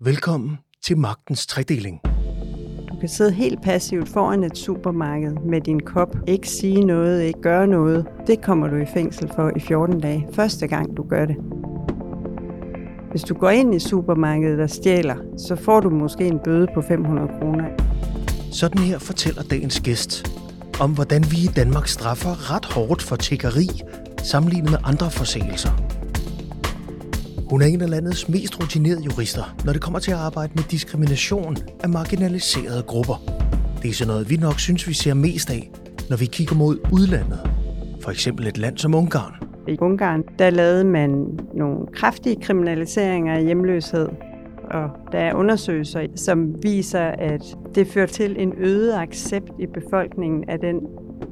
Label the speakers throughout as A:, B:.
A: Velkommen til Magtens Tredeling.
B: Du kan sidde helt passivt foran et supermarked med din kop, ikke sige noget, ikke gøre noget. Det kommer du i fængsel for i 14 dage, første gang du gør det. Hvis du går ind i supermarkedet og stjæler, så får du måske en bøde på 500 kroner.
A: Sådan her fortæller dagens gæst om, hvordan vi i Danmark straffer ret hårdt for tiggeri sammenlignet med andre forseelser. Hun er en af landets mest rutinerede jurister, når det kommer til at arbejde med diskrimination af marginaliserede grupper. Det er sådan noget, vi nok synes, vi ser mest af, når vi kigger mod udlandet. For eksempel et land som Ungarn.
B: I Ungarn, der lavede man nogle kraftige kriminaliseringer af hjemløshed. Og der er undersøgelser, som viser, at det fører til en øget accept i befolkningen af den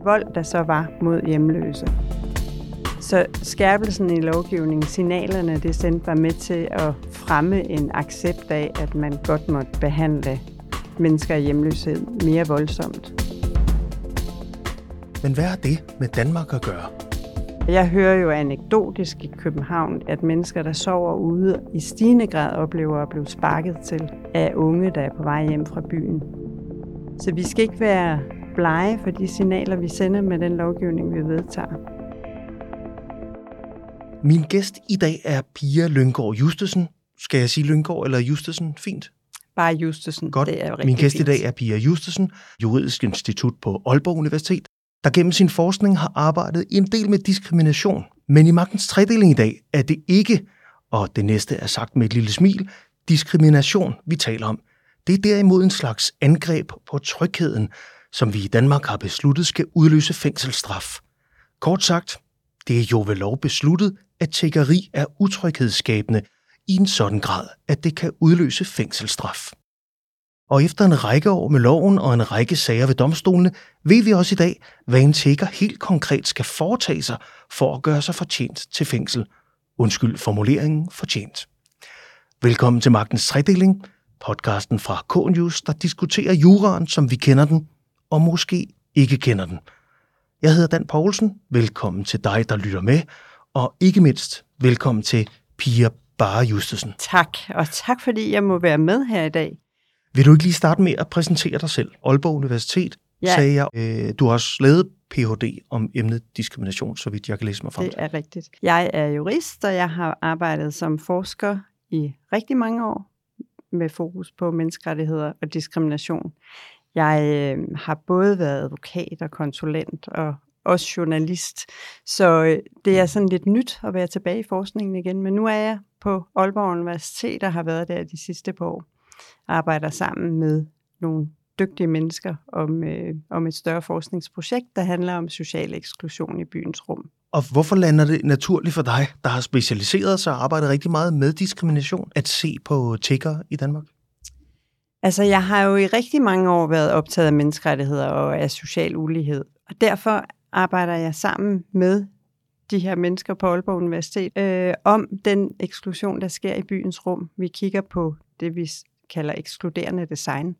B: vold, der så var mod hjemløse. Så skærpelsen i lovgivningen, signalerne, det sendte, var med til at fremme en accept af, at man godt måtte behandle mennesker i hjemløshed mere voldsomt.
A: Men hvad har det med Danmark at gøre?
B: Jeg hører jo anekdotisk i København, at mennesker, der sover ude, i stigende grad oplever at blive sparket til af unge, der er på vej hjem fra byen. Så vi skal ikke være blege for de signaler, vi sender med den lovgivning, vi vedtager.
A: Min gæst i dag er Pia Lyngård Justesen. Skal jeg sige Lyngård eller Justesen? Fint.
B: Bare Justesen.
A: Godt.
B: Det er jo
A: Min gæst
B: fint.
A: i dag er Pia Justesen, Juridisk Institut på Aalborg Universitet, der gennem sin forskning har arbejdet en del med diskrimination. Men i magtens tredeling i dag er det ikke, og det næste er sagt med et lille smil, diskrimination, vi taler om. Det er derimod en slags angreb på trygheden, som vi i Danmark har besluttet skal udløse fængselsstraf. Kort sagt, det er jo ved lov besluttet, at tiggeri er utryghedsskabende i en sådan grad, at det kan udløse fængselsstraf. Og efter en række år med loven og en række sager ved domstolene, ved vi også i dag, hvad en tigger helt konkret skal foretage sig for at gøre sig fortjent til fængsel. Undskyld formuleringen fortjent. Velkommen til Magtens Tredeling, podcasten fra K-News, der diskuterer juraen, som vi kender den, og måske ikke kender den. Jeg hedder Dan Poulsen. Velkommen til dig, der lytter med, og ikke mindst velkommen til Pia Bare Justesen.
B: Tak, og tak fordi jeg må være med her i dag.
A: Vil du ikke lige starte med at præsentere dig selv? Aalborg Universitet,
B: Ja.
A: sagde jeg. Øh, du har også lavet Ph.D. om emnet diskrimination, så vidt jeg kan læse mig frem
B: Det er rigtigt. Jeg er jurist, og jeg har arbejdet som forsker i rigtig mange år med fokus på menneskerettigheder og diskrimination. Jeg øh, har både været advokat og konsulent og også journalist, så øh, det er sådan lidt nyt at være tilbage i forskningen igen. Men nu er jeg på Aalborg Universitet og har været der de sidste par år. Arbejder sammen med nogle dygtige mennesker om, øh, om et større forskningsprojekt, der handler om social eksklusion i byens rum.
A: Og hvorfor lander det naturligt for dig, der har specialiseret sig og arbejdet rigtig meget med diskrimination, at se på tigger i Danmark?
B: Altså, jeg har jo i rigtig mange år været optaget af menneskerettigheder og af social ulighed. Og derfor arbejder jeg sammen med de her mennesker på Aalborg Universitet øh, om den eksklusion, der sker i byens rum. Vi kigger på det, vi kalder ekskluderende design.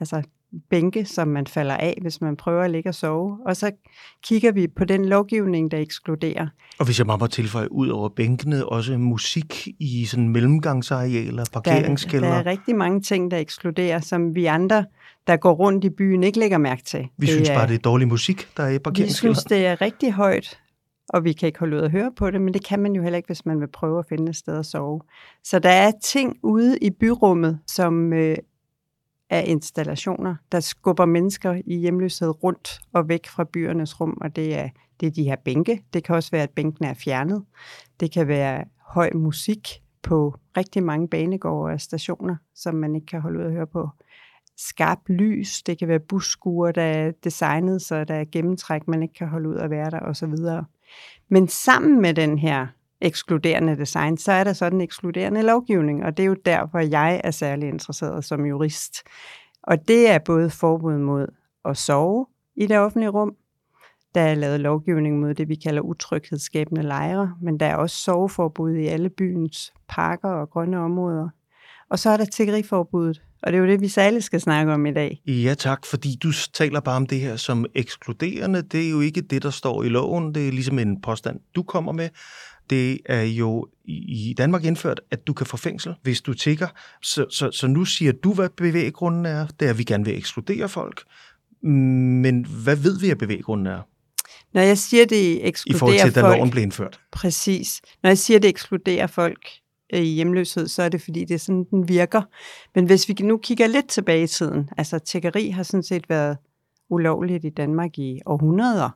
B: Altså bænke, som man falder af, hvis man prøver at ligge og sove. Og så kigger vi på den lovgivning, der ekskluderer.
A: Og hvis jeg bare må tilføje, ud over bænkene, også musik i sådan mellemgangsarealer,
B: Der, er- der
A: parkeringskælder.
B: er rigtig mange ting, der ekskluderer, som vi andre, der går rundt i byen, ikke lægger mærke til.
A: Vi synes
B: er-
A: bare, det er dårlig musik, der er i
B: Vi
A: parkeringskælder.
B: synes, det er rigtig højt, og vi kan ikke holde ud at høre på det, men det kan man jo heller ikke, hvis man vil prøve at finde et sted at sove. Så der er ting ude i byrummet, som øh, er installationer, der skubber mennesker i hjemløshed rundt og væk fra byernes rum, og det er, det er de her bænke. Det kan også være, at bænkene er fjernet. Det kan være høj musik på rigtig mange banegårde og stationer, som man ikke kan holde ud at høre på skarp lys, det kan være busskuer, der er designet, så der er gennemtræk, man ikke kan holde ud at være der osv. Men sammen med den her ekskluderende design, så er der sådan en ekskluderende lovgivning, og det er jo derfor, jeg er særlig interesseret som jurist. Og det er både forbud mod at sove i det offentlige rum, der er lavet lovgivning mod det, vi kalder utryghedsskabende lejre, men der er også soveforbud i alle byens parker og grønne områder. Og så er der tiggeriforbuddet, og det er jo det, vi særligt skal snakke om i dag.
A: Ja tak, fordi du taler bare om det her som ekskluderende. Det er jo ikke det, der står i loven. Det er ligesom en påstand, du kommer med. det er jo i Danmark indført, at du kan få fængsel, hvis du tigger. Så, så, så nu siger du, hvad bevæggrunden er. Det er, at vi gerne vil ekskludere folk. Men hvad ved vi, at bevæggrunden er?
B: Når jeg siger, det ekskluderer
A: I forhold til, da
B: folk,
A: loven blev indført.
B: Præcis. Når jeg siger, det ekskluderer folk Øh, i hjemløshed, så er det, fordi det er sådan, den virker. Men hvis vi nu kigger lidt tilbage i tiden, altså tiggeri har sådan set været ulovligt i Danmark i århundreder,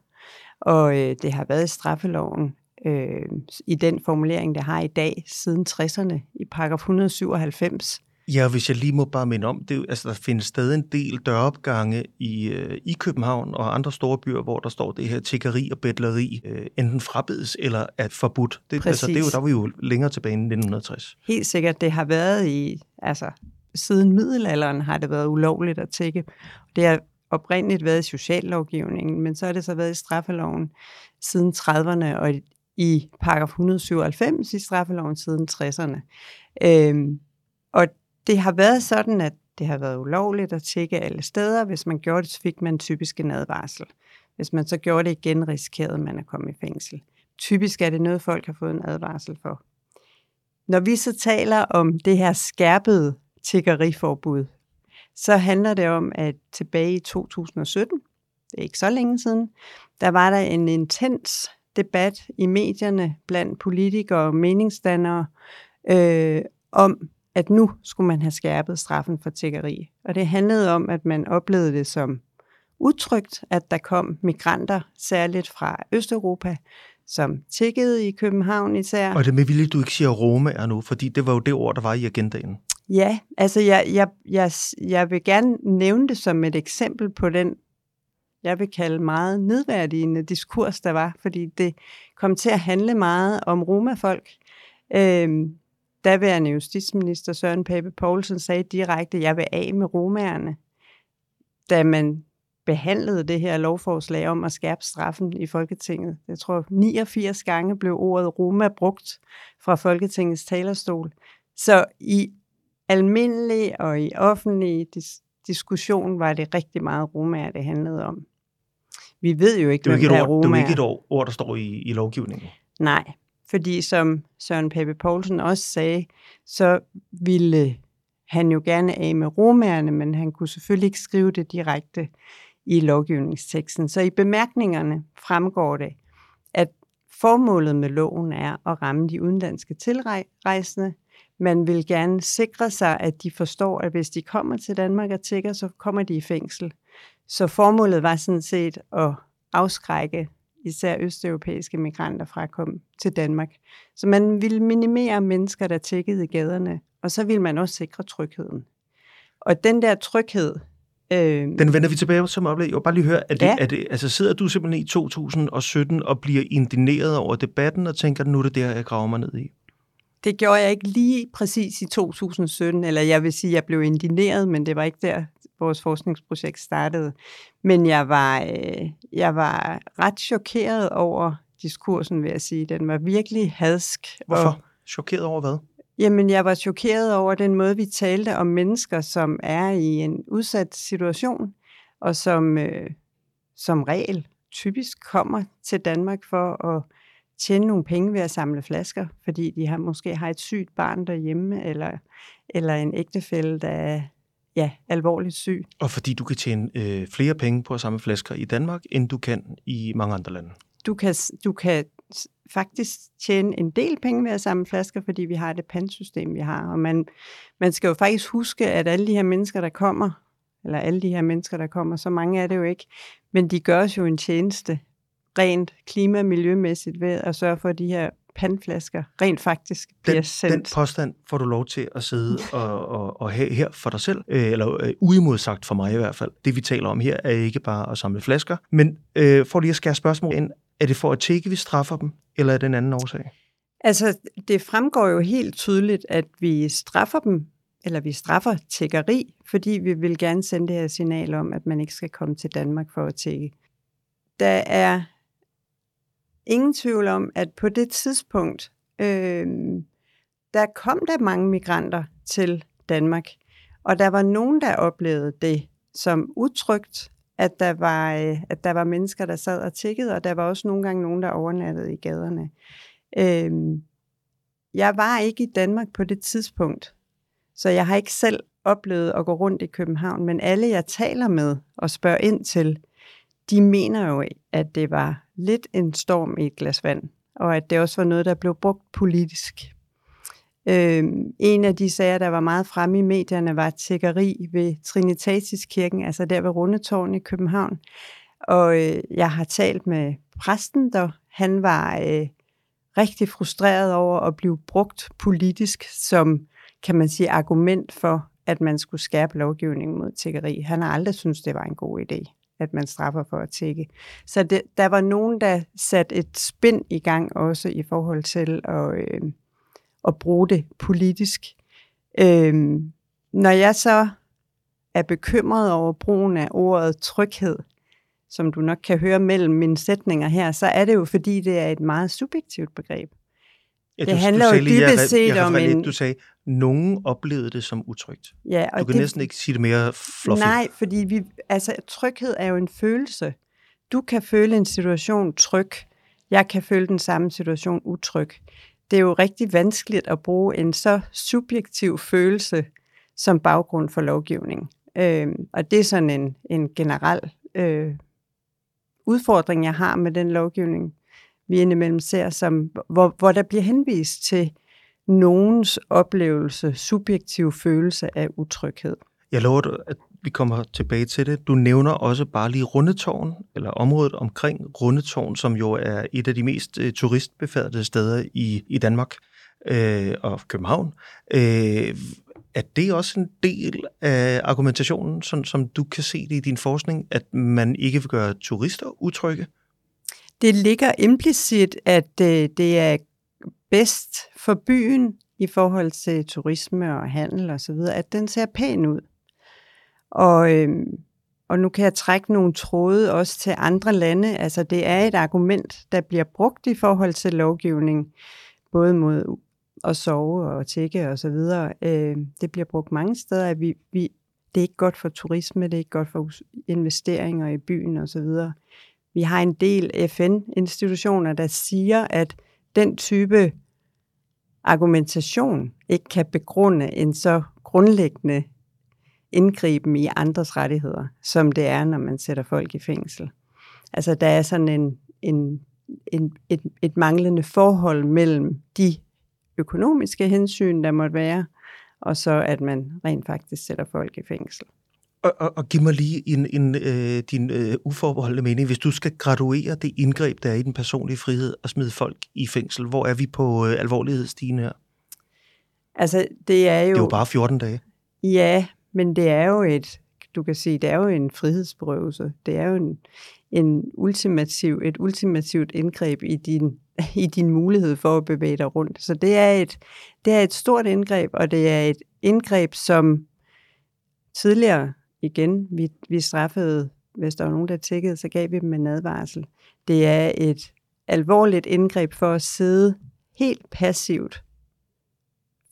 B: og øh, det har været i straffeloven øh, i den formulering, det har i dag, siden 60'erne, i paragraf 197.
A: Ja, hvis jeg lige må bare minde om, det, altså, der findes stadig en del døropgange i, øh, i København og andre store byer, hvor der står det her tiggeri og bedleri, øh, enten frabedes eller er forbudt. Det, altså, det er jo, der var vi jo længere tilbage end 1960.
B: Helt sikkert, det har været i, altså siden middelalderen har det været ulovligt at tigge. Det har oprindeligt været i sociallovgivningen, men så har det så været i straffeloven siden 30'erne og i paragraf 197 i straffeloven siden 60'erne. Øhm, det har været sådan, at det har været ulovligt at tjekke alle steder. Hvis man gjorde det, så fik man typisk en advarsel. Hvis man så gjorde det igen, risikerede man at komme i fængsel. Typisk er det noget, folk har fået en advarsel for. Når vi så taler om det her skærpede tiggeriforbud, så handler det om, at tilbage i 2017, det er ikke så længe siden, der var der en intens debat i medierne blandt politikere og meningsdannere øh, om, at nu skulle man have skærpet straffen for tiggeri. Og det handlede om, at man oplevede det som utrygt, at der kom migranter, særligt fra Østeuropa, som tiggede i København især.
A: Og det med vildt, du ikke siger Roma er nu, fordi det var jo det ord, der var i agendaen.
B: Ja, altså jeg, jeg, jeg, jeg vil gerne nævne det som et eksempel på den, jeg vil kalde meget nedværdigende diskurs, der var, fordi det kom til at handle meget om romafolk. Øhm, daværende justitsminister Søren Pape Poulsen sagde direkte, jeg vil af med romærerne, da man behandlede det her lovforslag om at skærpe straffen i Folketinget. Jeg tror, 89 gange blev ordet Roma brugt fra Folketingets talerstol. Så i almindelig og i offentlig dis- diskussion var det rigtig meget romaer, det handlede om. Vi ved jo ikke,
A: det er
B: hvem
A: ikke
B: der er
A: ord, Det er jo ikke et ord, ord der står i, i lovgivningen.
B: Nej, fordi som Søren Pape Poulsen også sagde, så ville han jo gerne af med romerne, men han kunne selvfølgelig ikke skrive det direkte i lovgivningsteksten. Så i bemærkningerne fremgår det, at formålet med loven er at ramme de udenlandske tilrejsende. Man vil gerne sikre sig, at de forstår, at hvis de kommer til Danmark og tigger, så kommer de i fængsel. Så formålet var sådan set at afskrække især østeuropæiske migranter fra at komme til Danmark. Så man ville minimere mennesker, der tækkede i gaderne, og så ville man også sikre trygheden. Og den der tryghed... Øh,
A: Den vender vi tilbage som oplæg. Jeg vil bare lige høre, er det,
B: Ja.
A: er det, altså sidder du simpelthen i 2017 og bliver indigneret over debatten og tænker, nu er det der, jeg graver mig ned i?
B: Det gjorde jeg ikke lige præcis i 2017, eller jeg vil sige, at jeg blev indineret, men det var ikke der, vores forskningsprojekt startede. Men jeg var, øh, jeg var ret chokeret over diskursen, vil jeg sige. Den var virkelig hadsk.
A: Hvorfor?
B: Og,
A: Chokeret over hvad?
B: jamen, jeg var chokeret over den måde, vi talte om mennesker, som er i en udsat situation, og som øh, som regel typisk kommer til Danmark for at tjene nogle penge ved at samle flasker, fordi de har, måske har et sygt barn derhjemme, eller, eller en ægtefælle, der er ja, alvorligt syg.
A: Og fordi du kan tjene øh, flere penge på at samle flasker i Danmark, end du kan i mange andre lande.
B: Du kan, du kan faktisk tjene en del penge ved at samle flasker, fordi vi har det pantsystem, vi har. Og man, man skal jo faktisk huske, at alle de her mennesker, der kommer, eller alle de her mennesker, der kommer, så mange er det jo ikke, men de gør os jo en tjeneste rent klima- og miljømæssigt ved at sørge for, at de her pandflasker rent faktisk bliver
A: Den,
B: sendt.
A: den påstand får du lov til at sidde og, og, og have her for dig selv, øh, eller øh, uimodsagt for mig i hvert fald. Det vi taler om her er ikke bare at samle flasker, men øh, for lige at skære spørgsmål ind, er det for at tjekke, vi straffer dem, eller er det en anden årsag?
B: Altså, det fremgår jo helt tydeligt, at vi straffer dem, eller vi straffer tiggeri, fordi vi vil gerne sende det her signal om, at man ikke skal komme til Danmark for at tigge. Der er ingen tvivl om, at på det tidspunkt, øh, der kom der mange migranter til Danmark, og der var nogen, der oplevede det som utrygt, at der var, øh, at der var mennesker, der sad og tiggede, og der var også nogle gange nogen, der overnattede i gaderne. Øh, jeg var ikke i Danmark på det tidspunkt, så jeg har ikke selv oplevet at gå rundt i København, men alle jeg taler med og spørger ind til, de mener jo, at det var lidt en storm i et glas vand, og at det også var noget, der blev brugt politisk. Øhm, en af de sager, der var meget fremme i medierne, var tækkeri ved Trinitatiskirken, altså der ved Rundetårn i København. Og øh, jeg har talt med præsten, der han var øh, rigtig frustreret over at blive brugt politisk som, kan man sige, argument for, at man skulle skærpe lovgivningen mod tækkeri. Han har aldrig syntes, det var en god idé at man straffer for at tække. Så det, der var nogen, der satte et spind i gang også i forhold til at, øh, at bruge det politisk. Øh, når jeg så er bekymret over brugen af ordet tryghed, som du nok kan høre mellem mine sætninger her, så er det jo fordi, det er et meget subjektivt begreb.
A: Ja,
B: det
A: du,
B: handler
A: du
B: jo dybest set om en...
A: Du sagde, nogen oplevede det som utrygt.
B: Ja, og
A: du kan
B: det,
A: næsten ikke sige det mere fluffy.
B: Nej, fordi vi, altså, tryghed er jo en følelse. Du kan føle en situation tryg. Jeg kan føle den samme situation utryg. Det er jo rigtig vanskeligt at bruge en så subjektiv følelse som baggrund for lovgivning. Øh, og det er sådan en, en generel øh, udfordring, jeg har med den lovgivning, vi indimellem ser, som, hvor, hvor der bliver henvist til nogens oplevelse, subjektiv følelse af utryghed.
A: Jeg lover dig, at vi kommer tilbage til det. Du nævner også bare lige Rundetårn, eller området omkring Rundetårn, som jo er et af de mest uh, turistbefærdede steder i, i Danmark øh, og København. Øh, er det også en del af argumentationen, som, som du kan se det i din forskning, at man ikke vil gøre turister utrygge?
B: Det ligger implicit, at øh, det er bedst for byen i forhold til turisme og handel og så videre, at den ser pæn ud. Og, øhm, og nu kan jeg trække nogle tråde også til andre lande. Altså det er et argument, der bliver brugt i forhold til lovgivning, både mod at sove og tække og så videre. Øh, det bliver brugt mange steder, at vi, vi, det er ikke godt for turisme, det er ikke godt for investeringer i byen og så videre. Vi har en del FN-institutioner, der siger, at den type argumentation ikke kan begrunde en så grundlæggende indgriben i andres rettigheder, som det er, når man sætter folk i fængsel. Altså, der er sådan en, en, en, et, et manglende forhold mellem de økonomiske hensyn, der måtte være, og så at man rent faktisk sætter folk i fængsel.
A: Og, og, og giv mig lige en, en, øh, din øh, uforbeholdende mening. Hvis du skal graduere det indgreb, der er i den personlige frihed, og smide folk i fængsel, hvor er vi på øh, alvorlighedsstigen her?
B: Altså, det er jo...
A: Det er jo bare 14 dage.
B: Ja, men det er jo et, du kan sige, det er jo en frihedsberøvelse. Det er jo en, en ultimativ, et ultimativt indgreb i din, i din mulighed for at bevæge dig rundt. Så det er et, det er et stort indgreb, og det er et indgreb, som tidligere igen, vi, vi straffede, hvis der var nogen, der tækkede, så gav vi dem en advarsel. Det er et alvorligt indgreb for at sidde helt passivt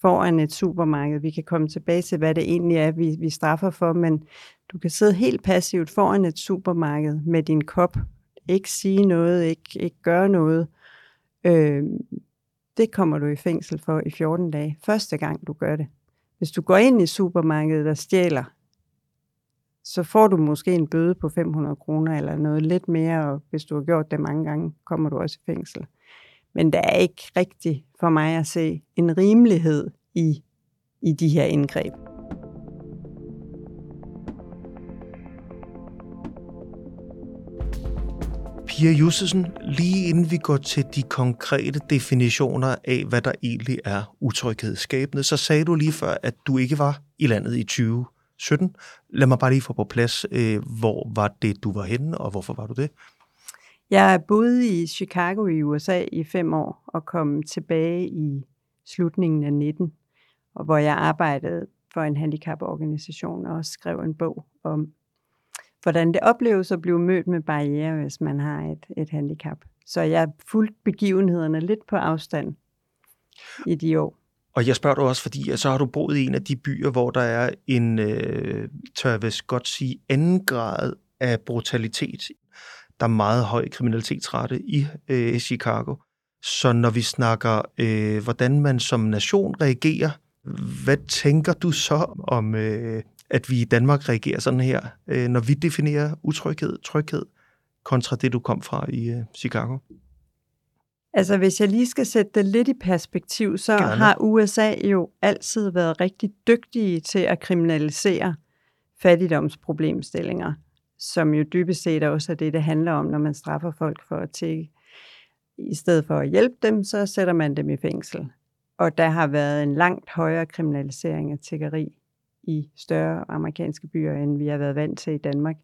B: foran et supermarked. Vi kan komme tilbage til, hvad det egentlig er, vi, vi straffer for, men du kan sidde helt passivt foran et supermarked med din kop, ikke sige noget, ikke, ikke gøre noget. Øh, det kommer du i fængsel for i 14 dage. Første gang du gør det. Hvis du går ind i supermarkedet og stjæler, så får du måske en bøde på 500 kroner eller noget lidt mere, og hvis du har gjort det mange gange, kommer du også i fængsel. Men der er ikke rigtig for mig at se en rimelighed i, i de her indgreb.
A: Pia Justesen, lige inden vi går til de konkrete definitioner af, hvad der egentlig er utryghedsskabende, så sagde du lige før, at du ikke var i landet i 20 17. Lad mig bare lige få på plads, øh, hvor var det, du var henne, og hvorfor var du det?
B: Jeg boede i Chicago i USA i fem år og kom tilbage i slutningen af 19, og hvor jeg arbejdede for en handicaporganisation og skrev en bog om, hvordan det opleves at blive mødt med barriere, hvis man har et, et handicap. Så jeg fulgte begivenhederne lidt på afstand i de år.
A: Og jeg spørger dig også, fordi så har du boet i en af de byer, hvor der er en, øh, tør jeg vist godt sige, anden grad af brutalitet. Der er meget høj kriminalitetsrate i øh, Chicago. Så når vi snakker, øh, hvordan man som nation reagerer, hvad tænker du så om, øh, at vi i Danmark reagerer sådan her, øh, når vi definerer utryghed, tryghed, kontra det, du kom fra i øh, Chicago?
B: Altså, hvis jeg lige skal sætte det lidt i perspektiv, så
A: Gerne.
B: har USA jo altid været rigtig dygtige til at kriminalisere fattigdomsproblemstillinger, som jo dybest set også er det, det handler om, når man straffer folk for at tække. I stedet for at hjælpe dem, så sætter man dem i fængsel. Og der har været en langt højere kriminalisering af tiggeri i større amerikanske byer, end vi har været vant til i Danmark.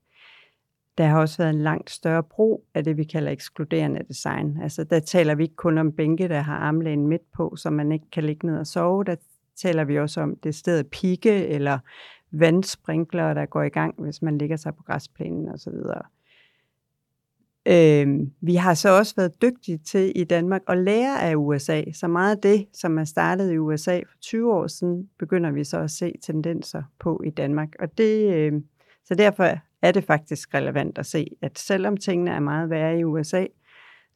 B: Der har også været en langt større brug af det, vi kalder ekskluderende design. Altså, der taler vi ikke kun om bænke, der har armlægen midt på, så man ikke kan ligge ned og sove. Der taler vi også om det sted pigge eller vandsprinkler, der går i gang, hvis man ligger sig på græsplænen osv. Øh, vi har så også været dygtige til i Danmark at lære af USA. Så meget af det, som er startet i USA for 20 år siden, begynder vi så at se tendenser på i Danmark. Og det, øh, så derfor er det faktisk relevant at se, at selvom tingene er meget værre i USA,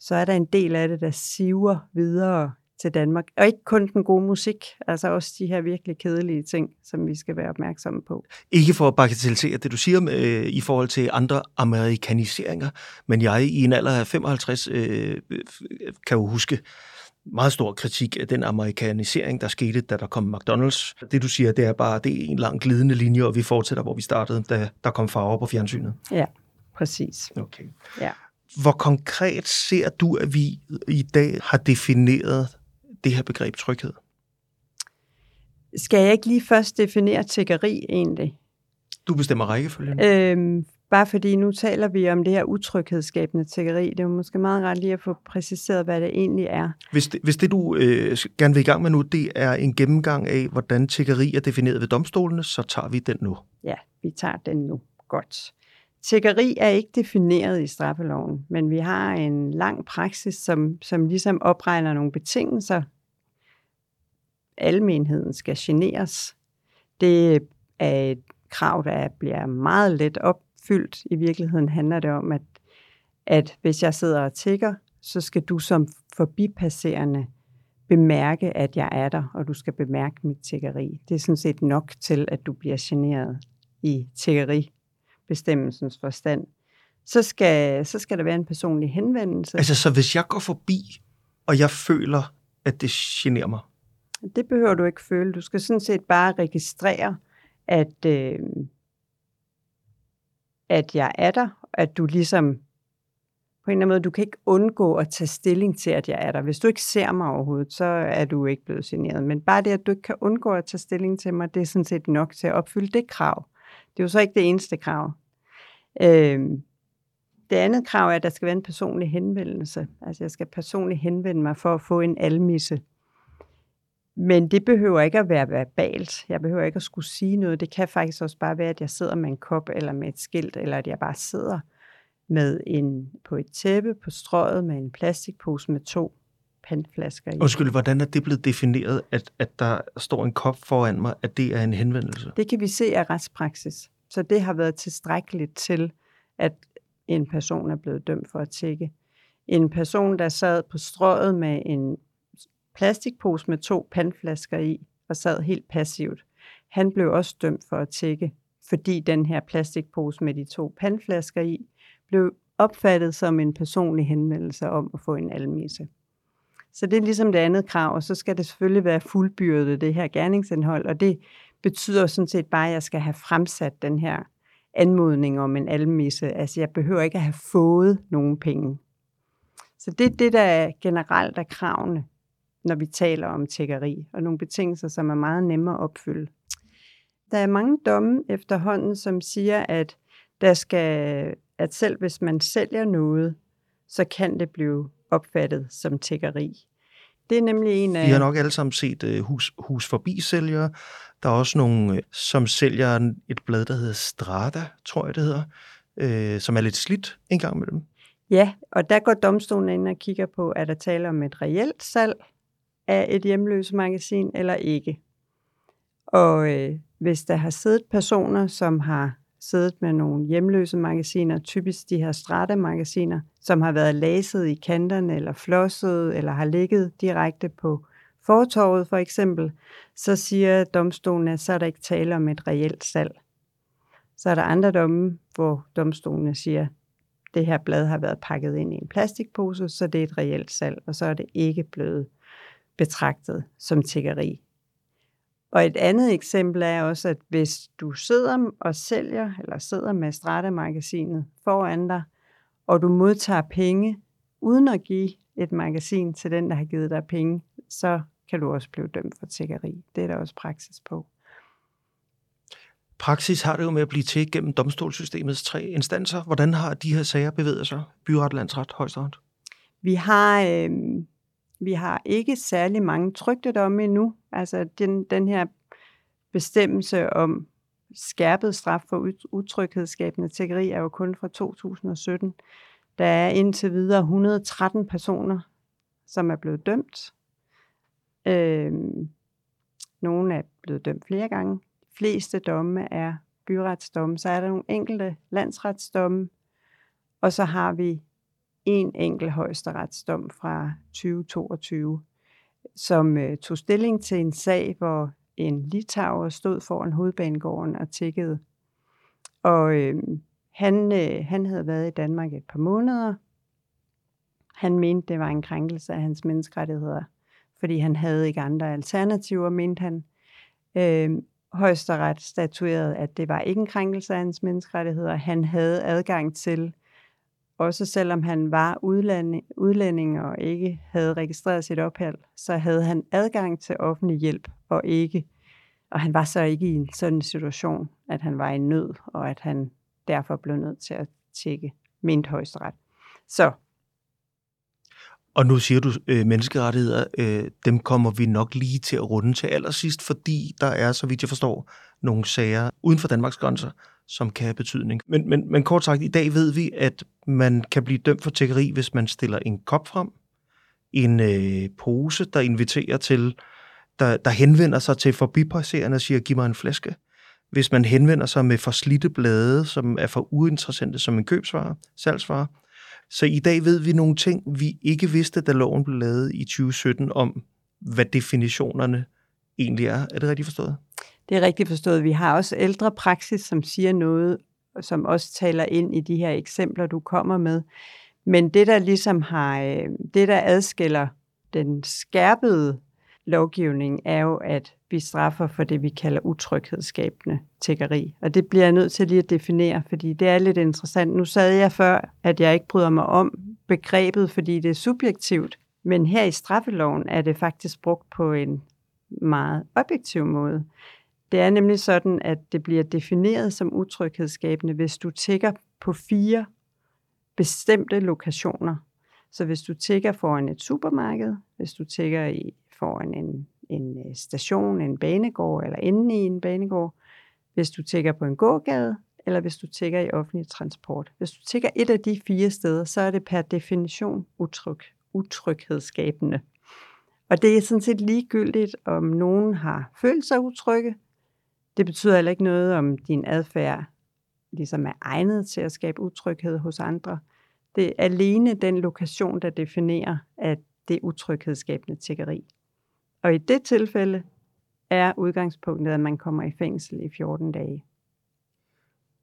B: så er der en del af det, der siver videre til Danmark. Og ikke kun den gode musik, altså også de her virkelig kedelige ting, som vi skal være opmærksomme på.
A: Ikke for at bagatellisere det, du siger øh, i forhold til andre amerikaniseringer, men jeg i en alder af 55 øh, øh, kan jo huske meget stor kritik af den amerikanisering, der skete, da der kom McDonald's. Det du siger, det er bare, det er en lang glidende linje, og vi fortsætter, hvor vi startede, da der kom farver på fjernsynet.
B: Ja, præcis.
A: Okay.
B: Ja.
A: Hvor konkret ser du, at vi i dag har defineret det her begreb tryghed?
B: Skal jeg ikke lige først definere tiggeri egentlig?
A: Du bestemmer rækkefølgen.
B: Øhm, bare fordi nu taler vi om det her utryghedsskabende tiggeri. Det er jo måske meget ret lige at få præciseret, hvad det egentlig er.
A: Hvis det, hvis det du øh, gerne vil i gang med nu, det er en gennemgang af, hvordan tiggeri er defineret ved domstolene, så tager vi den nu.
B: Ja, vi tager den nu. Godt. Tiggeri er ikke defineret i straffeloven, men vi har en lang praksis, som, som ligesom opregner nogle betingelser. Almenheden skal generes. Det er et krav, der bliver meget let opfyldt. I virkeligheden handler det om, at, at hvis jeg sidder og tigger, så skal du som forbipasserende bemærke, at jeg er der, og du skal bemærke mit tiggeri. Det er sådan set nok til, at du bliver generet i tiggeri bestemmelsens forstand, så skal, så skal der være en personlig henvendelse.
A: Altså, så hvis jeg går forbi, og jeg føler, at det generer mig?
B: Det behøver du ikke føle. Du skal sådan set bare registrere, at, øh, at jeg er der, at du ligesom på en eller anden måde, du kan ikke undgå at tage stilling til, at jeg er der. Hvis du ikke ser mig overhovedet, så er du ikke blevet generet. Men bare det, at du ikke kan undgå at tage stilling til mig, det er sådan set nok til at opfylde det krav. Det er jo så ikke det eneste krav. Øhm, det andet krav er, at der skal være en personlig henvendelse. Altså jeg skal personligt henvende mig for at få en almisse. Men det behøver ikke at være verbalt. Jeg behøver ikke at skulle sige noget. Det kan faktisk også bare være, at jeg sidder med en kop eller med et skilt, eller at jeg bare sidder med en, på et tæppe på strøget med en plastikpose med to pantflasker i.
A: Undskyld, hvordan er det blevet defineret, at, at der står en kop foran mig, at det er en henvendelse?
B: Det kan vi se af retspraksis. Så det har været tilstrækkeligt til, at en person er blevet dømt for at tække. En person, der sad på strøget med en plastikpose med to pandflasker i, og sad helt passivt, han blev også dømt for at tække, fordi den her plastikpose med de to pandflasker i, blev opfattet som en personlig henvendelse om at få en almisse. Så det er ligesom det andet krav, og så skal det selvfølgelig være fuldbyrdet, det her gerningsindhold, og det betyder sådan set bare, at jeg skal have fremsat den her anmodning om en almisse. Altså jeg behøver ikke at have fået nogen penge. Så det er det, der er generelt er kravene, når vi taler om tækkeri, og nogle betingelser, som er meget nemmere at opfylde. Der er mange domme efterhånden, som siger, at der skal, at selv hvis man sælger noget, så kan det blive opfattet som tækkeri. Det er nemlig en af...
A: Vi har nok alle sammen set uh, hus, hus forbi sælgere. Der er også nogle, uh, som sælger et blad, der hedder Strada, tror jeg det hedder, uh, som er lidt slidt en gang med dem.
B: Ja, og der går domstolen ind og kigger på, er der tale om et reelt salg af et hjemløse magasin eller ikke. Og øh, hvis der har siddet personer, som har siddet med nogle hjemløse magasiner, typisk de her strate-magasiner, som har været læset i kanterne eller flosset, eller har ligget direkte på fortorvet for eksempel, så siger domstolen, at så er der ikke tale om et reelt salg. Så er der andre domme, hvor domstolene siger, at det her blad har været pakket ind i en plastikpose, så det er et reelt salg, og så er det ikke blevet betragtet som tiggeri. Og et andet eksempel er også, at hvis du sidder og sælger, eller sidder med Strata-magasinet foran dig, og du modtager penge, uden at give et magasin til den, der har givet dig penge, så kan du også blive dømt for tiggeri. Det er der også praksis på.
A: Praksis har det jo med at blive til gennem domstolssystemets tre instanser. Hvordan har de her sager bevæget sig? Byret, landsret, højesteret?
B: Vi har, øh, vi har ikke særlig mange trygte domme endnu. Altså den, den her bestemmelse om skærpet straf for utryghedsskabende tækkeri er jo kun fra 2017. Der er indtil videre 113 personer, som er blevet dømt. Øh, nogle er blevet dømt flere gange. De fleste domme er byretsdomme. Så er der nogle enkelte landsretsdomme, og så har vi en enkelt højesteretsdom fra 2022, som øh, tog stilling til en sag, hvor en litauer stod foran hovedbanegården og tikkede. Og øh, han, øh, han havde været i Danmark et par måneder. Han mente, det var en krænkelse af hans menneskerettigheder, fordi han havde ikke andre alternativer, mente han. Øh, højesteret statuerede, at det var ikke en krænkelse af hans menneskerettigheder. Han havde adgang til også selvom han var udlænding, udlænding og ikke havde registreret sit ophold, så havde han adgang til offentlig hjælp, og ikke og han var så ikke i en sådan situation, at han var i nød, og at han derfor blev nødt til at tjekke mindre højesteret. Så.
A: Og nu siger du øh, menneskerettigheder, øh, dem kommer vi nok lige til at runde til allersidst, fordi der er, så vidt jeg forstår, nogle sager uden for Danmarks grænser, som kan have betydning. Men, men, men kort sagt, i dag ved vi, at man kan blive dømt for tækkeri, hvis man stiller en kop frem, en øh, pose, der inviterer til, der, der henvender sig til forbipasserende og siger, giv mig en flaske. Hvis man henvender sig med forslidte blade, som er for uinteressante som en købsvare, salgsvare. Så i dag ved vi nogle ting, vi ikke vidste, da loven blev lavet i 2017, om hvad definitionerne egentlig er. Er det rigtigt forstået?
B: Det er rigtigt forstået. Vi har også ældre praksis, som siger noget, som også taler ind i de her eksempler, du kommer med. Men det, der ligesom har, øh, det, der adskiller den skærpede lovgivning, er jo, at vi straffer for det, vi kalder utryghedsskabende tiggeri. Og det bliver jeg nødt til lige at definere, fordi det er lidt interessant. Nu sagde jeg før, at jeg ikke bryder mig om begrebet, fordi det er subjektivt. Men her i straffeloven er det faktisk brugt på en meget objektiv måde. Det er nemlig sådan, at det bliver defineret som utryghedsskabende, hvis du tigger på fire bestemte lokationer. Så hvis du tigger foran et supermarked, hvis du tigger i, foran en, en øh, station, en banegård eller inde i en banegård, hvis du tigger på en gågade, eller hvis du tigger i offentlig transport. Hvis du tigger et af de fire steder, så er det per definition utryg, utryghedsskabende. Og det er sådan set ligegyldigt, om nogen har følt sig utrygge, det betyder heller ikke noget, om din adfærd ligesom er egnet til at skabe utryghed hos andre. Det er alene den lokation, der definerer, at det er utryghedsskabende tiggeri. Og i det tilfælde er udgangspunktet, at man kommer i fængsel i 14 dage.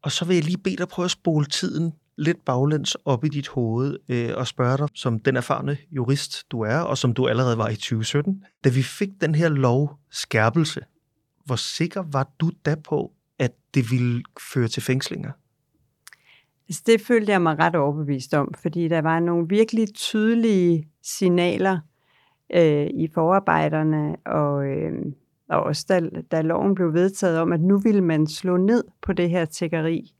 A: Og så vil jeg lige bede dig prøve at spole tiden lidt baglæns op i dit hoved øh, og spørge dig, som den erfarne jurist du er, og som du allerede var i 2017, da vi fik den her lovskærpelse hvor sikker var du da på, at det ville føre til fængslinger?
B: Altså, det følte jeg mig ret overbevist om, fordi der var nogle virkelig tydelige signaler øh, i forarbejderne, og, øh, og også da, da loven blev vedtaget om, at nu ville man slå ned på det her tækkeri.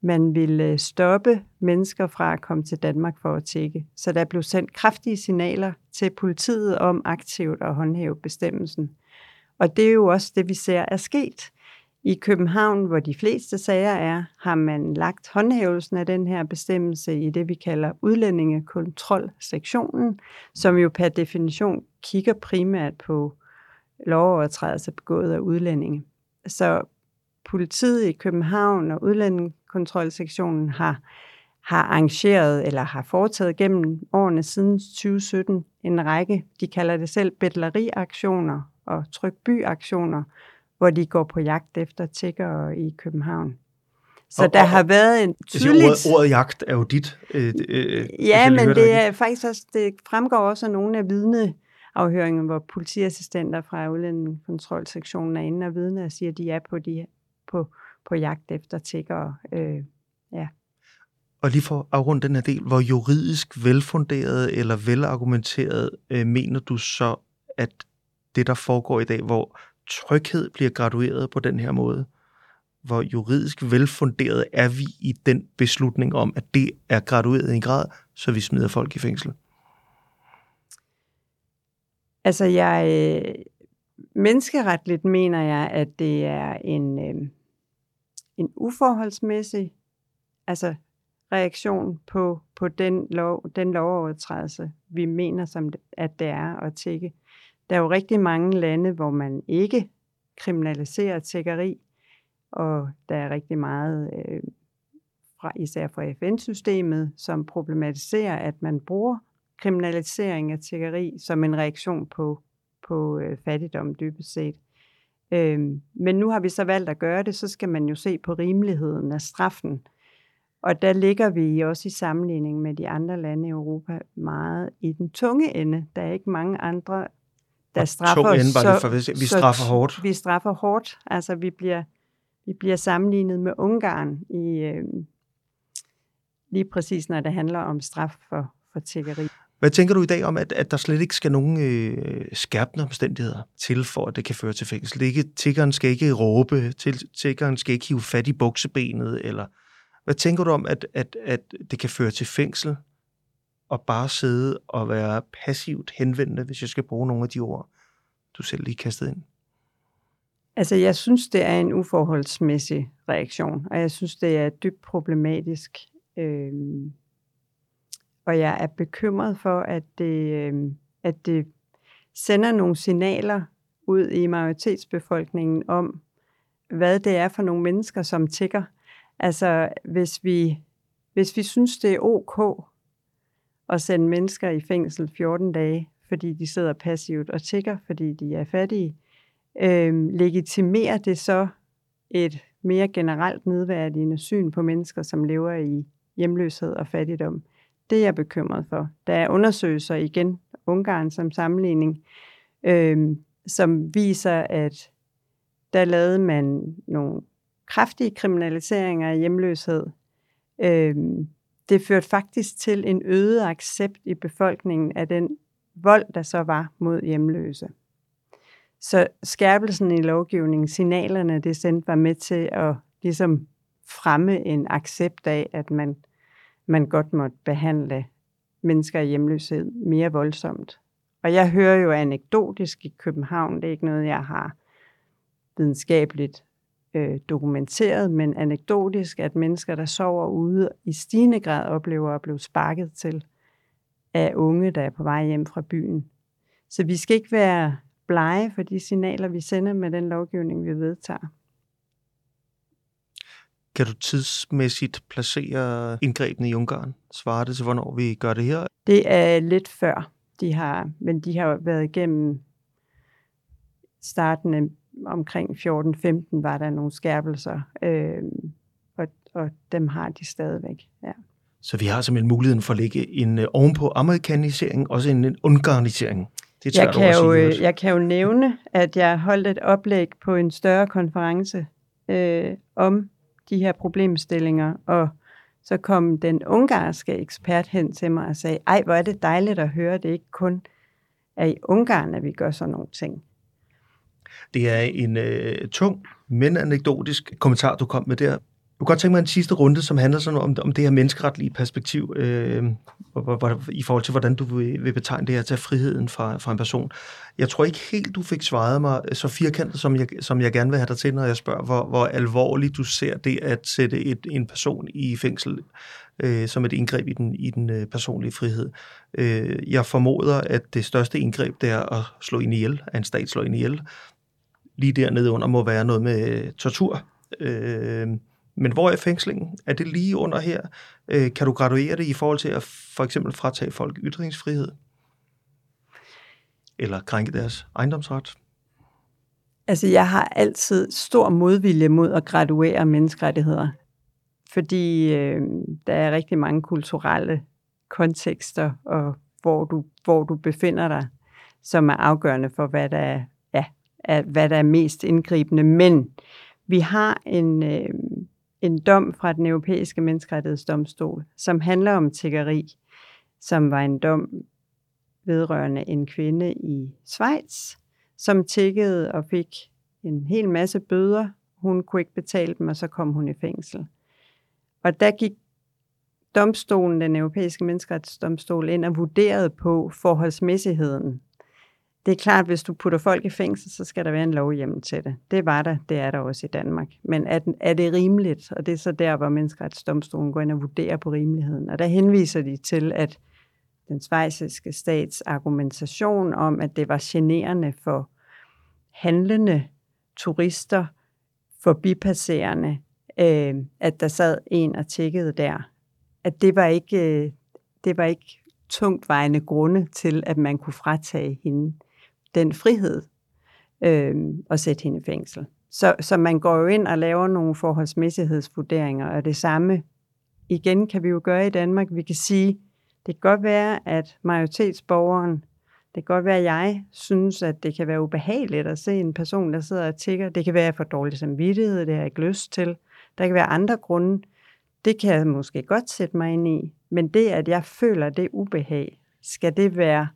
B: Man ville øh, stoppe mennesker fra at komme til Danmark for at tække. Så der blev sendt kraftige signaler til politiet om aktivt at håndhæve bestemmelsen. Og det er jo også det, vi ser er sket. I København, hvor de fleste sager er, har man lagt håndhævelsen af den her bestemmelse i det, vi kalder udlændingekontrolsektionen, som jo per definition kigger primært på lovovertrædelser begået af udlændinge. Så politiet i København og udlændingekontrolsektionen har, har arrangeret eller har foretaget gennem årene siden 2017 en række, de kalder det selv bedleriaktioner og trykbyaktioner, hvor de går på jagt efter tiggere i København. Så og, der og, har været en
A: tydeligt... Ordet, ordet jagt er jo dit.
B: Øh, øh, ja, men det er faktisk også, det fremgår også af nogle af vidneafhøringerne, hvor politiassistenter fra udlændingekontrolsektionen er inde og vidne og siger, at de er på, de, på, på jagt efter tiggere. Øh, ja.
A: Og lige for at afrunde den her del, hvor juridisk velfunderet eller velargumenteret øh, mener du så, at det, der foregår i dag, hvor tryghed bliver gradueret på den her måde, hvor juridisk velfunderet er vi i den beslutning om, at det er gradueret i en grad, så vi smider folk i fængsel?
B: Altså, jeg, øh, menneskeretligt mener jeg, at det er en, øh, en uforholdsmæssig altså, reaktion på, på den, lov, den lovovertrædelse, vi mener, som at det er at tække. Der er jo rigtig mange lande, hvor man ikke kriminaliserer tækkeri, og der er rigtig meget, øh, fra, især fra FN-systemet, som problematiserer, at man bruger kriminalisering af tiggeri som en reaktion på, på øh, fattigdom dybest set. Øh, men nu har vi så valgt at gøre det, så skal man jo se på rimeligheden af straffen. Og der ligger vi også i sammenligning med de andre lande i Europa meget i den tunge ende. Der er ikke mange andre, der straffer ende,
A: så, for, vi straffer hårdt.
B: Vi straffer hårdt. Altså vi bliver vi bliver sammenlignet med Ungarn i øh, lige præcis, når det handler om straf for, for tiggeri.
A: Hvad tænker du i dag om, at, at der slet ikke skal nogen øh, skærpende omstændigheder til, for at det kan føre til fængsel? Ikke, tiggeren skal ikke råbe, til, tiggeren skal ikke hive fat i buksebenet, eller hvad tænker du om, at, at, at det kan føre til fængsel, at bare sidde og være passivt henvendende, hvis jeg skal bruge nogle af de ord, du selv lige kastede ind?
B: Altså, jeg synes, det er en uforholdsmæssig reaktion, og jeg synes, det er dybt problematisk. Øhm, og jeg er bekymret for, at det, øhm, at det sender nogle signaler ud i majoritetsbefolkningen om, hvad det er for nogle mennesker, som tigger. Altså, hvis vi, hvis vi synes, det er ok at sende mennesker i fængsel 14 dage, fordi de sidder passivt og tigger, fordi de er fattige, øh, legitimerer det så et mere generelt nedværdigende syn på mennesker, som lever i hjemløshed og fattigdom. Det er jeg bekymret for. Der er undersøgelser igen, Ungarn som sammenligning, øh, som viser, at der lavede man nogle kraftige kriminaliseringer af hjemløshed. Øh, det førte faktisk til en øget accept i befolkningen af den vold, der så var mod hjemløse. Så skærpelsen i lovgivningen, signalerne, det sendte var med til at ligesom fremme en accept af, at man, man godt måtte behandle mennesker i hjemløshed mere voldsomt. Og jeg hører jo anekdotisk i København, det er ikke noget, jeg har videnskabeligt øh, dokumenteret, men anekdotisk, at mennesker, der sover ude, i stigende grad oplever at blive sparket til af unge, der er på vej hjem fra byen. Så vi skal ikke være blege for de signaler, vi sender med den lovgivning, vi vedtager.
A: Kan du tidsmæssigt placere indgrebene i Ungarn? Svarer det til, hvornår vi gør det her?
B: Det er lidt før, de har, men de har været igennem starten af omkring 14-15 var der nogle skærpelser, øh, og, og dem har de stadigvæk. Ja.
A: Så vi har simpelthen muligheden for at lægge en øh, ovenpå amerikanisering, også en, en ungarnisering.
B: Det jeg, kan jo, øh, jeg kan jo nævne, at jeg holdt et oplæg på en større konference øh, om de her problemstillinger, og så kom den ungarske ekspert hen til mig og sagde, ej, hvor er det dejligt at høre, det ikke kun er i Ungarn, at vi gør sådan nogle ting.
A: Det er en øh, tung, men anekdotisk kommentar, du kom med der. Jeg kunne godt tænke mig en sidste runde, som handler sådan om, om det her menneskeretlige perspektiv, øh, i forhold til, hvordan du vil, vil betegne det her til friheden fra, fra en person. Jeg tror ikke helt, du fik svaret mig så firkantet, som jeg, som jeg gerne vil have dig til, når jeg spørger, hvor, hvor alvorligt du ser det at sætte et, en person i fængsel øh, som et indgreb i den, i den øh, personlige frihed. Øh, jeg formoder, at det største indgreb, det er at slå ind ihjel, at en stat slår ind ihjel. Lige dernede under må være noget med øh, tortur Øh, men hvor er fængslingen? Er det lige under her? Øh, kan du graduere det i forhold til at for eksempel fratage folk ytringsfrihed? Eller krænke deres ejendomsret?
B: Altså, jeg har altid stor modvilje mod at graduere menneskerettigheder, fordi øh, der er rigtig mange kulturelle kontekster, og hvor du, hvor du befinder dig, som er afgørende for, hvad der er, hvad der er mest indgribende. Men vi har en, øh, en dom fra den europæiske menneskerettighedsdomstol, som handler om tiggeri, som var en dom vedrørende en kvinde i Schweiz, som tiggede og fik en hel masse bøder. Hun kunne ikke betale dem, og så kom hun i fængsel. Og der gik domstolen, den europæiske menneskerettighedsdomstol, ind og vurderede på forholdsmæssigheden. Det er klart, at hvis du putter folk i fængsel, så skal der være en lovhjemmel til det. Det var der, det er der også i Danmark. Men er, er det rimeligt? Og det er så der, hvor menneskeretsdomstolen går ind og vurderer på rimeligheden. Og der henviser de til, at den svejsiske stats argumentation om, at det var generende for handlende turister, forbipasserende, øh, at der sad en og tjekkede der, at det var ikke, øh, det var ikke tungtvejende grunde til, at man kunne fratage hende den frihed øh, at sætte hende i fængsel. Så, så man går jo ind og laver nogle forholdsmæssighedsvurderinger, og det samme igen kan vi jo gøre i Danmark. Vi kan sige, det kan godt være, at majoritetsborgeren, det kan godt være, at jeg synes, at det kan være ubehageligt at se en person, der sidder og tigger. Det kan være for dårlig samvittighed, det har jeg ikke lyst til. Der kan være andre grunde. Det kan jeg måske godt sætte mig ind i. Men det, at jeg føler det ubehag, skal det være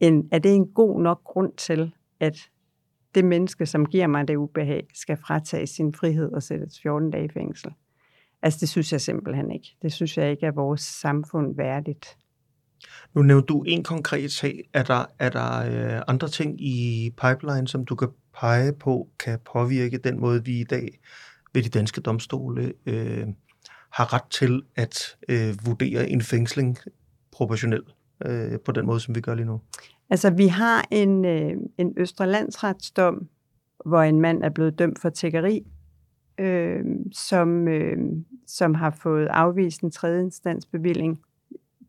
B: en, er det en god nok grund til, at det menneske, som giver mig det ubehag, skal fratage sin frihed og sættes 14 dage i fængsel? Altså, det synes jeg simpelthen ikke. Det synes jeg ikke er vores samfund værdigt.
A: Nu nævnte du en konkret sag. Er der, er der øh, andre ting i pipeline, som du kan pege på, kan påvirke den måde, vi i dag ved de danske domstole øh, har ret til at øh, vurdere en fængsling proportionelt øh, på den måde, som vi gør lige nu?
B: Altså, vi har en, øh, en Østre Landsretsdom, hvor en mand er blevet dømt for tækkeri, øh, som, øh, som har fået afvist en tredje instansbevilling.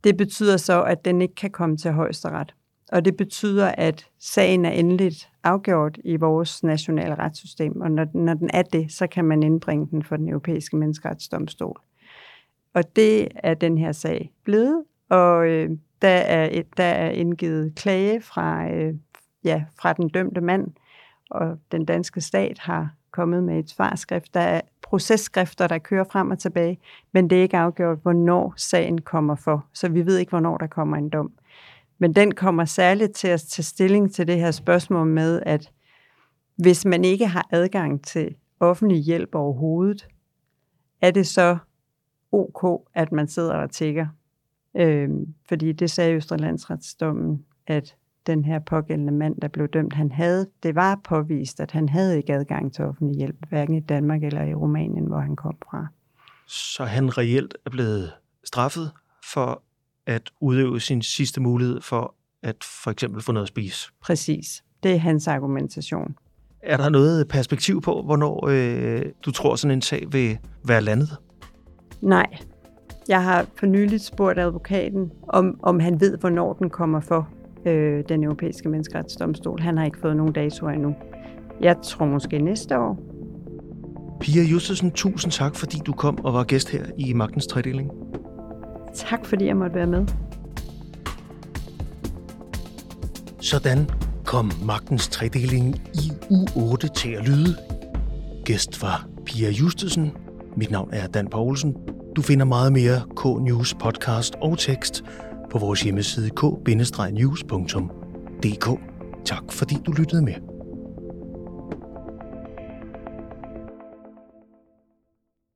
B: Det betyder så, at den ikke kan komme til højesteret. Og det betyder, at sagen er endeligt afgjort i vores nationale retssystem, og når, når den er det, så kan man indbringe den for den europæiske menneskeretsdomstol. Og det er den her sag blevet, og øh, der, er et, der er indgivet klage fra, øh, ja, fra den dømte mand, og den danske stat har kommet med et svarskrift. Der er processkrifter, der kører frem og tilbage, men det er ikke afgjort, hvornår sagen kommer for, så vi ved ikke, hvornår der kommer en dom. Men den kommer særligt til at tage stilling til det her spørgsmål med, at hvis man ikke har adgang til offentlig hjælp overhovedet, er det så ok, at man sidder og tigger? Øhm, fordi det sagde Østre Landsretsdommen, at den her pågældende mand, der blev dømt, han havde, det var påvist, at han havde ikke adgang til offentlig hjælp, hverken i Danmark eller i Rumænien, hvor han kom fra.
A: Så han reelt er blevet straffet for at udøve sin sidste mulighed for at for eksempel få noget at spise.
B: Præcis. Det er hans argumentation.
A: Er der noget perspektiv på, hvornår øh, du tror, sådan en sag vil være landet?
B: Nej. Jeg har for nyligt spurgt advokaten, om, om han ved, hvornår den kommer for øh, den europæiske menneskeretsdomstol. Han har ikke fået nogen dato endnu. Jeg tror måske næste år.
A: Pia Justesen, tusind tak, fordi du kom og var gæst her i Magtens Tredeling.
B: Tak fordi jeg måtte være med.
A: Sådan kom Magtens Tredeling i u 8 til at lyde. Gæst var Pia Justesen. Mit navn er Dan Poulsen. Du finder meget mere K-News podcast og tekst på vores hjemmeside k-news.dk. Tak fordi du lyttede med.